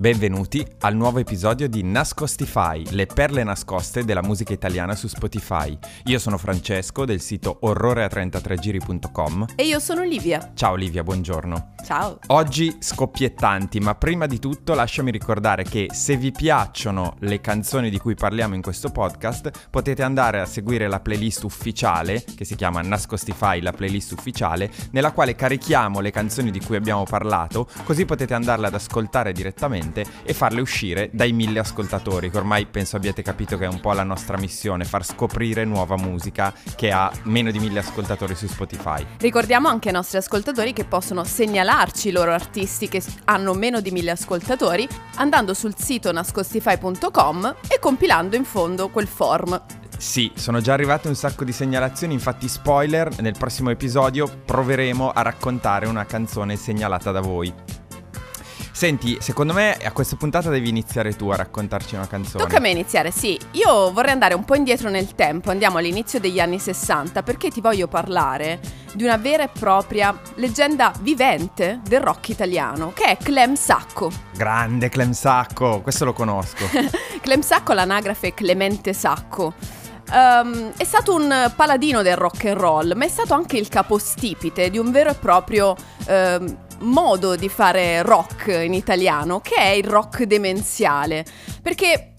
Benvenuti al nuovo episodio di Nascostify, le perle nascoste della musica italiana su Spotify. Io sono Francesco del sito orrorea33giri.com E io sono Olivia. Ciao Olivia, buongiorno. Ciao. Oggi scoppiettanti, ma prima di tutto lasciami ricordare che se vi piacciono le canzoni di cui parliamo in questo podcast, potete andare a seguire la playlist ufficiale, che si chiama Nascostify, la playlist ufficiale, nella quale carichiamo le canzoni di cui abbiamo parlato, così potete andarle ad ascoltare direttamente e farle uscire dai mille ascoltatori, che ormai penso abbiate capito che è un po' la nostra missione, far scoprire nuova musica che ha meno di mille ascoltatori su Spotify. Ricordiamo anche ai nostri ascoltatori che possono segnalarci i loro artisti che hanno meno di mille ascoltatori andando sul sito nascostify.com e compilando in fondo quel form. Sì, sono già arrivate un sacco di segnalazioni, infatti spoiler, nel prossimo episodio proveremo a raccontare una canzone segnalata da voi. Senti, secondo me a questa puntata devi iniziare tu a raccontarci una canzone. Tocca a me iniziare, sì. Io vorrei andare un po' indietro nel tempo, andiamo all'inizio degli anni 60 perché ti voglio parlare di una vera e propria leggenda vivente del rock italiano, che è Clem Sacco. Grande Clem Sacco, questo lo conosco. Clem Sacco l'anagrafe Clemente Sacco. Um, è stato un paladino del rock and roll, ma è stato anche il capostipite di un vero e proprio um, modo di fare rock in italiano, che è il rock demenziale. Perché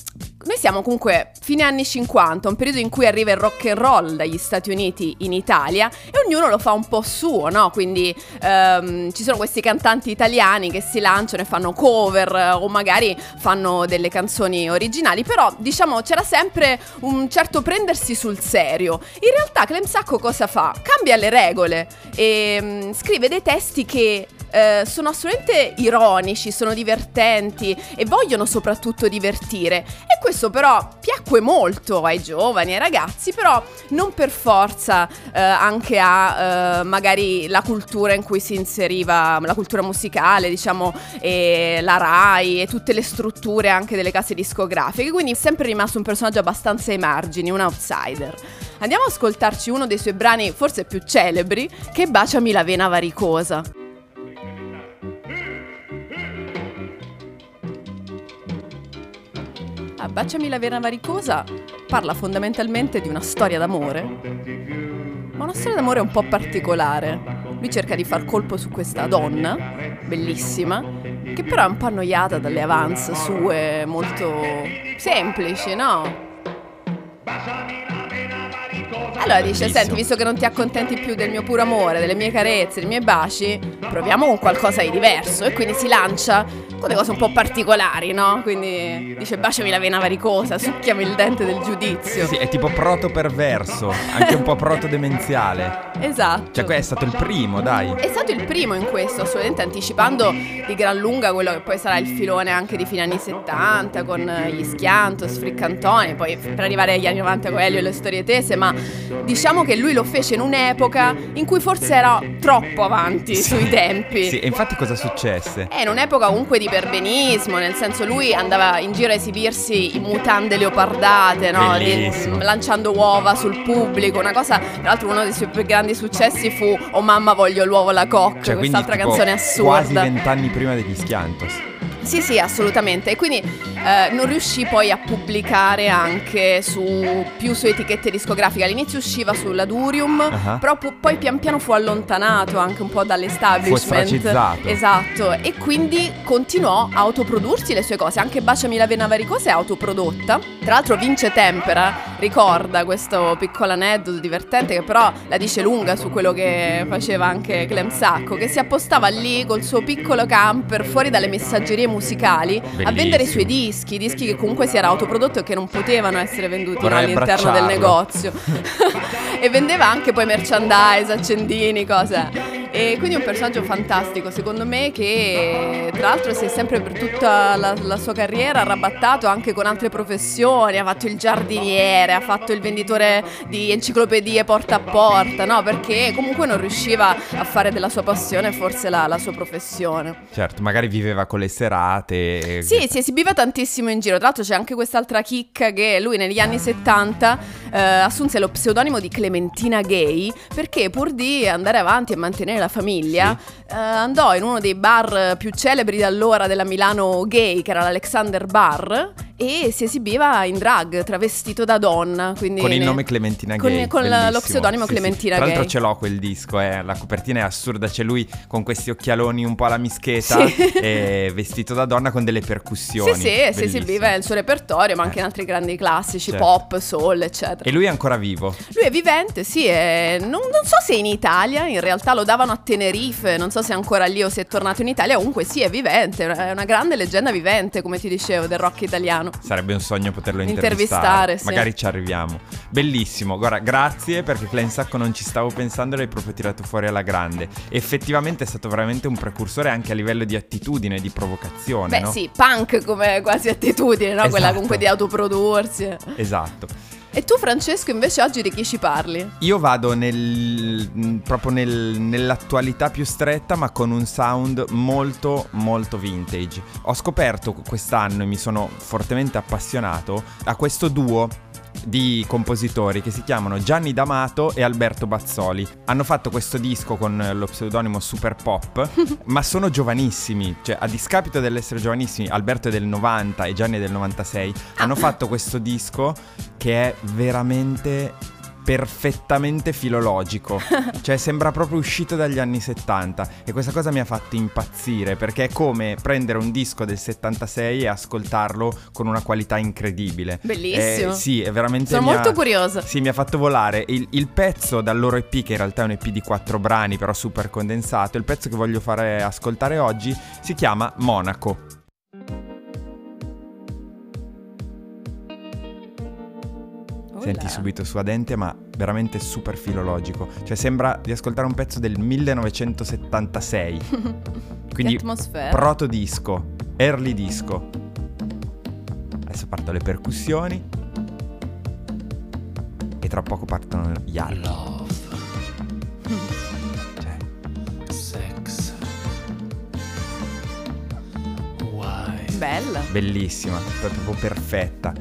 noi siamo comunque fine anni 50, un periodo in cui arriva il rock and roll dagli Stati Uniti in Italia e ognuno lo fa un po' suo, no? Quindi um, ci sono questi cantanti italiani che si lanciano e fanno cover o magari fanno delle canzoni originali, però diciamo c'era sempre un certo prendersi sul serio. In realtà Clem Sacco cosa fa? Cambia le regole e um, scrive dei testi che eh, sono assolutamente ironici, sono divertenti e vogliono soprattutto divertire. E questo però piacque molto ai giovani, ai ragazzi, però non per forza eh, anche a eh, magari la cultura in cui si inseriva, la cultura musicale, diciamo, e la RAI e tutte le strutture anche delle case discografiche. Quindi è sempre rimasto un personaggio abbastanza ai margini, un outsider. Andiamo ad ascoltarci uno dei suoi brani forse più celebri, che Baciami la vena varicosa. Baciami la vena varicosa parla fondamentalmente di una storia d'amore, ma una storia d'amore un po' particolare. Lui cerca di far colpo su questa donna, bellissima, che però è un po' annoiata dalle avance sue molto semplici, no? Allora dice, senti, visto che non ti accontenti più del mio puro amore, delle mie carezze, dei miei baci, proviamo con qualcosa di diverso. E quindi si lancia con delle cose un po' particolari, no? Quindi dice, baciami la vena varicosa, succhiami il dente del giudizio. Sì, è tipo proto perverso, anche un po' proto demenziale. Esatto. Cioè, questo è stato il primo, dai. È stato il primo in questo, assolutamente anticipando di gran lunga quello che poi sarà il filone anche di fine anni 70 con gli Schiantos, Friccantoni, poi per arrivare agli anni 90 con Elio e le storie tese, ma diciamo che lui lo fece in un'epoca in cui forse era troppo avanti sui tempi. Sì, e infatti cosa successe? È in un'epoca comunque di perbenismo, nel senso lui andava in giro a esibirsi in mutande leopardate, no? Bellissimo. lanciando uova sul pubblico, una cosa, tra l'altro uno dei suoi più grandi successi fu Oh mamma voglio l'uovo alla cocca, Cioè, quindi quest'altra tipo canzone quasi assurda. vent'anni prima degli Schiantos. Sì, sì, assolutamente. E quindi eh, non riuscì poi a pubblicare anche su più su etichette discografiche. All'inizio usciva sulla Durium, Ah. però pu- poi pian piano fu allontanato anche un po' dall'establishment. Esatto. E quindi continuò a autoprodursi le sue cose. Anche Baciami la vena varicosa è autoprodotta. Tra l'altro Vince Tempera ricorda questo piccolo aneddoto divertente che però la dice lunga su quello che faceva anche Clem Sacco, che si appostava lì col suo piccolo camper fuori dalle messaggerie musicali a Bellissimo. vendere i suoi dischi, dischi che comunque si era autoprodotto e che non potevano essere venduti Vorrei all'interno del negozio. e vendeva anche poi merchandise, accendini, cose. E quindi è un personaggio fantastico, secondo me, che tra l'altro si è sempre per tutta la, la sua carriera arrabattato anche con altre professioni, ha fatto il giardiniere, ha fatto il venditore di enciclopedie porta a porta, no? Perché comunque non riusciva a fare della sua passione forse la, la sua professione. Certo, magari viveva con le serate. Sì, si esibiva tantissimo in giro. Tra l'altro c'è anche quest'altra chicca che lui negli anni 70 eh, assunse lo pseudonimo di Clementina Gay perché pur di andare avanti e mantenere la famiglia, sì. uh, andò in uno dei bar più celebri da allora della Milano gay, che era l'Alexander Bar, e si esibiva in drag, travestito da donna. con il ne... nome Clementina Gay. Con, con lo pseudonimo sì, Clementina sì. Gay. Tra l'altro ce l'ho quel disco, eh. la copertina è assurda, c'è lui con questi occhialoni un po' alla mischeta, sì. vestito da donna con delle percussioni. Sì, sì, si esibiva il suo repertorio, ma anche eh. in altri grandi classici, certo. pop, soul, eccetera. E lui è ancora vivo? Lui è vivente, sì, è... non, non, so se è in Italia, in realtà lo davano a Tenerife, non so se è ancora lì o se è tornato in Italia, comunque sì, è vivente, è una grande leggenda vivente, come ti dicevo, del rock italiano. Sarebbe un sogno poterlo intervistare. intervistare sì. Magari ci arriviamo. Bellissimo. Guarda, grazie perché Klein Sacco non ci stavo pensando e l'hai proprio tirato fuori alla grande. Effettivamente è stato veramente un precursore anche a livello di attitudine, di provocazione. Beh, no? sì, punk come quasi attitudine, no? Esatto. Quella comunque di autoprodursi. Esatto. E tu Francesco invece oggi di chi ci parli? Io vado nel, proprio nel, nell'attualità più stretta ma con un sound molto molto vintage. Ho scoperto quest'anno e mi sono fortemente appassionato a questo duo di compositori che si chiamano Gianni D'Amato e Alberto Bazzoli. Hanno fatto questo disco con lo pseudonimo Super Pop, ma sono giovanissimi, cioè a discapito dell'essere giovanissimi, Alberto è del 90 e Gianni è del 96, hanno fatto questo disco che è veramente perfettamente filologico. cioè sembra proprio uscito dagli anni 70 e questa cosa mi ha fatto impazzire perché è come prendere un disco del 76 e ascoltarlo con una qualità incredibile. Bellissimo. Eh, sì, è veramente... Sono molto ha, curiosa. Sì, mi ha fatto volare. Il, il, pezzo dal loro EP, che in realtà è un EP di quattro brani però super condensato, il pezzo che voglio fare ascoltare oggi si chiama Monaco. Senti subito suadente, ma veramente super filologico. Cioè sembra di ascoltare un pezzo del 1976. Quindi proto disco, early disco. Adesso partono le percussioni. E tra poco partono gli archi. Love. cioè. Sex. Why? Bella. Bellissima, proprio perfetta.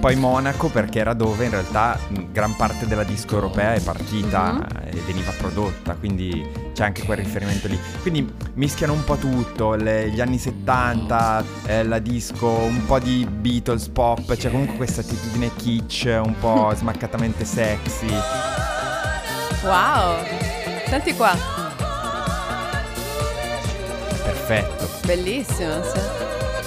Poi Monaco perché era dove in realtà gran parte della disco europea è partita uh-huh. e veniva prodotta, quindi c'è anche quel riferimento lì. Quindi mischiano un po' tutto, le, gli anni 70, eh, la disco, un po' di Beatles pop, c'è comunque questa attitudine kitsch, un po' smaccatamente sexy. Wow, senti qua. Perfetto. Bellissimo, sì.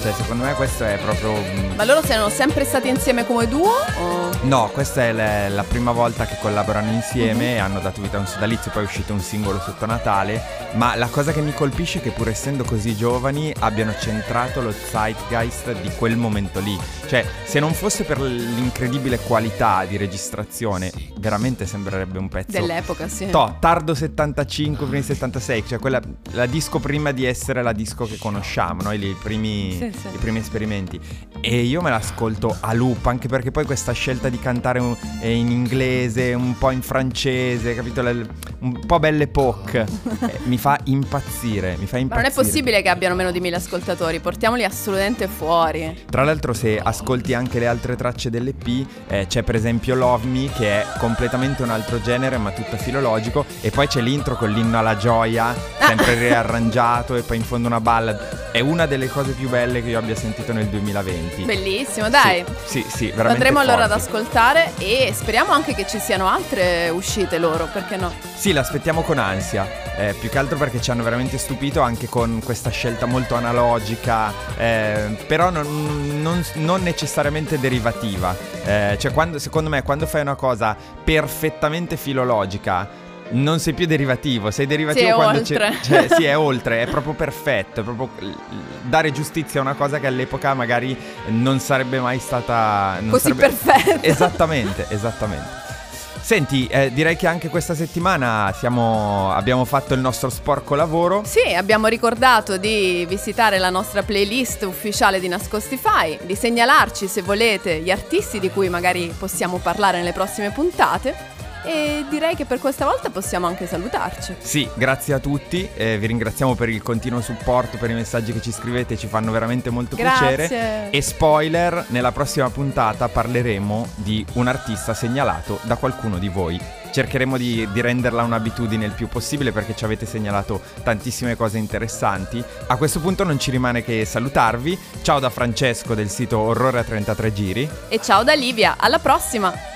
Cioè, secondo me questo è proprio. Mm, Ma loro siano sempre stati insieme come duo? O... No, questa è la, la prima volta che collaborano insieme mm-hmm. hanno dato vita a un sodalizio, poi è uscito un singolo sotto Natale. Ma la cosa che mi colpisce è che pur essendo così giovani abbiano centrato lo zeitgeist di quel momento lì. Cioè, se non fosse per l'incredibile qualità di registrazione, veramente sembrerebbe un pezzo. Dell'epoca, sì. To, tardo 75, primi 76, cioè quella, la disco prima di essere la disco che conosciamo, no? I primi. Sì sì. i primi esperimenti. E io me l'ascolto a loop, anche perché poi questa scelta di cantare in inglese, un po' in francese, capito? Un po' belle époque, eh, mi fa impazzire, mi fa impazzire. Ma non è possibile che abbiano meno di mille ascoltatori, portiamoli assolutamente fuori. Tra l'altro se ascolti anche le altre tracce dell'EP, eh, c'è per esempio Love Me che è completamente un altro genere ma tutto filologico e poi c'è l'intro con l'inno alla gioia. Sempre ah. riarrangiato e poi in fondo una ballad. È una delle cose più belle che io abbia sentito nel 2020. Bellissimo, dai. Sì, sì, sì veramente. Andremo forti. allora ad ascoltare e speriamo anche che ci siano altre uscite loro, perché no? Sì, l'aspettiamo con ansia. Eh, più che altro perché ci hanno veramente stupito anche con questa scelta molto analogica, eh, però non, non, non, necessariamente derivativa. Eh, cioè, quando, secondo me, quando fai una cosa perfettamente filologica non sei più derivativo, sei derivativo sì, quando oltre. Cioè, sì, è oltre, è proprio perfetto. È proprio dare giustizia a una cosa che all'epoca magari non sarebbe mai stata. Così sarebbe... perfetta. Esattamente, esattamente. Senti, eh, direi che anche questa settimana siamo, abbiamo fatto il nostro sporco lavoro. Sì, abbiamo ricordato di visitare la nostra playlist ufficiale di Nascostify, di segnalarci se volete gli artisti di cui magari possiamo parlare nelle prossime puntate E direi che per questa volta possiamo anche salutarci. Sì, grazie a tutti, eh, vi ringraziamo per il continuo supporto, per i messaggi che ci scrivete, ci fanno veramente molto Grazie. piacere. E spoiler, nella prossima puntata parleremo di un artista segnalato da qualcuno di voi cercheremo di, di, renderla un'abitudine il più possibile perché ci avete segnalato tantissime cose interessanti. A questo punto non ci rimane che salutarvi. Ciao da Francesco del sito Orrore a 33 giri. E ciao da Livia, alla prossima!